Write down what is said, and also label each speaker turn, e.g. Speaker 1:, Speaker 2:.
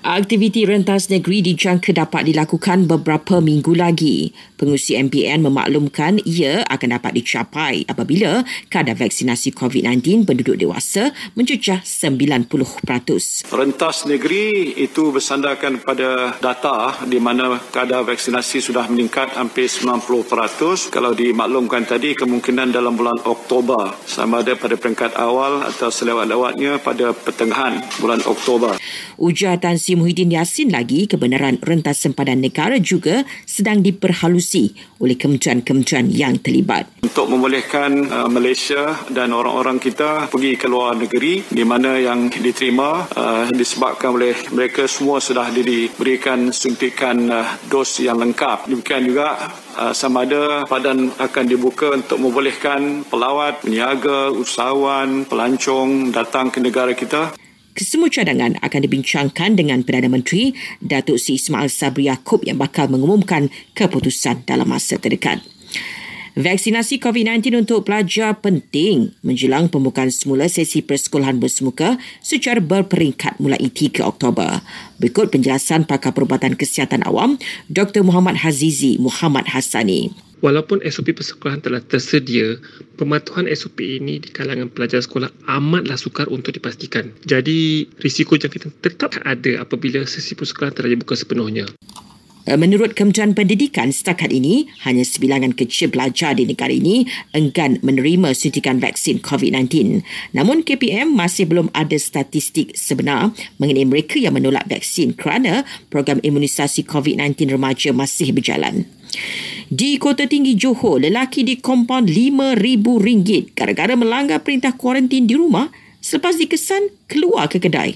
Speaker 1: Aktiviti rentas negeri dijangka dapat dilakukan beberapa minggu lagi. Pengusi MPN memaklumkan ia akan dapat dicapai apabila kadar vaksinasi COVID-19 penduduk dewasa mencecah 90%.
Speaker 2: Rentas negeri itu bersandarkan pada data di mana kadar vaksinasi sudah meningkat hampir 90%. Kalau dimaklumkan tadi kemungkinan dalam bulan Oktober sama ada pada peringkat awal atau selewat-lewatnya pada pertengahan bulan Oktober.
Speaker 1: Ujar Tan Sri Muhyiddin Yassin lagi kebenaran rentas sempadan negara juga sedang diperhalusi oleh kementerian-kementerian yang terlibat.
Speaker 2: Untuk membolehkan uh, Malaysia dan orang-orang kita pergi ke luar negeri di mana yang diterima uh, disebabkan oleh mereka semua sudah diberikan suntikan uh, dos yang lengkap. Demikian juga uh, sama ada padan akan dibuka untuk membolehkan pelawat, peniaga, usahawan, pelancong datang ke negara kita.
Speaker 1: Kesemua cadangan akan dibincangkan dengan Perdana Menteri Datuk Seri Ismail Sabri Yaakob yang bakal mengumumkan keputusan dalam masa terdekat. Vaksinasi COVID-19 untuk pelajar penting menjelang pembukaan semula sesi persekolahan bersemuka secara berperingkat mulai 3 Oktober. Berikut penjelasan pakar perubatan kesihatan awam Dr. Muhammad Hazizi Muhammad Hassani.
Speaker 3: Walaupun SOP persekolahan telah tersedia, pematuhan SOP ini di kalangan pelajar sekolah amatlah sukar untuk dipastikan. Jadi, risiko jangkitan tetap ada apabila sesi persekolahan telah dibuka sepenuhnya.
Speaker 1: Eh, menurut Kementerian Pendidikan, setakat ini, hanya sebilangan kecil pelajar di negara ini enggan menerima suntikan vaksin COVID-19. Namun, KPM masih belum ada statistik sebenar mengenai mereka yang menolak vaksin kerana program imunisasi COVID-19 remaja masih berjalan. Di Kota Tinggi Johor, lelaki dikompon RM5,000 gara-gara melanggar perintah kuarantin di rumah selepas dikesan keluar ke kedai.